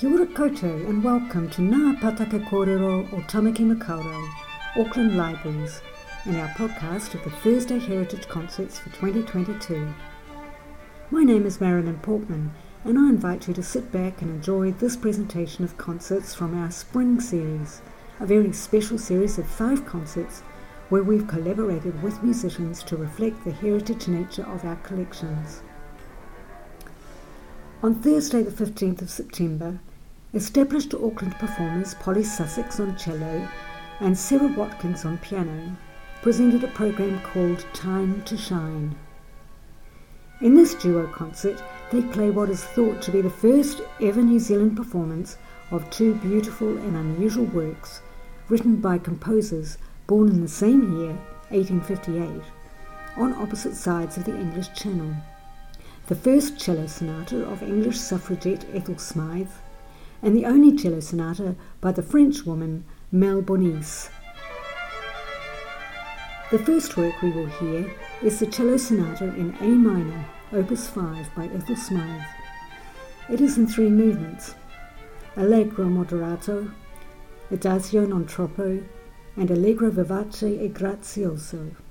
Kia ora koutou and welcome to Ngā Pataka Kōrero o Tamaki Makaurau, Auckland Libraries, and our podcast of the Thursday Heritage Concerts for 2022. My name is Marilyn Portman, and I invite you to sit back and enjoy this presentation of concerts from our Spring Series, a very special series of five concerts where we've collaborated with musicians to reflect the heritage nature of our collections. On Thursday, the 15th of September, established Auckland performers Polly Sussex on cello and Sarah Watkins on piano presented a program called Time to Shine. In this duo concert, they play what is thought to be the first ever New Zealand performance of two beautiful and unusual works written by composers born in the same year, 1858, on opposite sides of the English Channel the first cello sonata of English suffragette Ethel Smyth, and the only cello sonata by the French woman Mel Bonis. The first work we will hear is the cello sonata in A minor, opus 5 by Ethel Smyth. It is in three movements Allegro moderato, Adagio non troppo, and Allegro vivace e grazioso.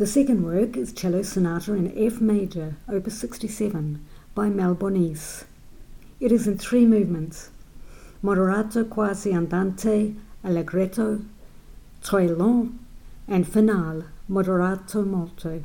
The second work is Cello Sonata in F major, opus 67, by Mel Bonis. It is in three movements moderato quasi andante, allegretto, très lent, and finale, moderato molto.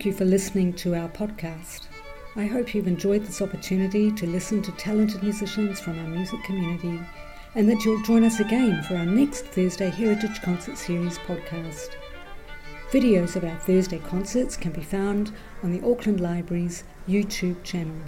Thank you for listening to our podcast. I hope you've enjoyed this opportunity to listen to talented musicians from our music community and that you'll join us again for our next Thursday Heritage Concert Series podcast. Videos of our Thursday concerts can be found on the Auckland Library's YouTube channel.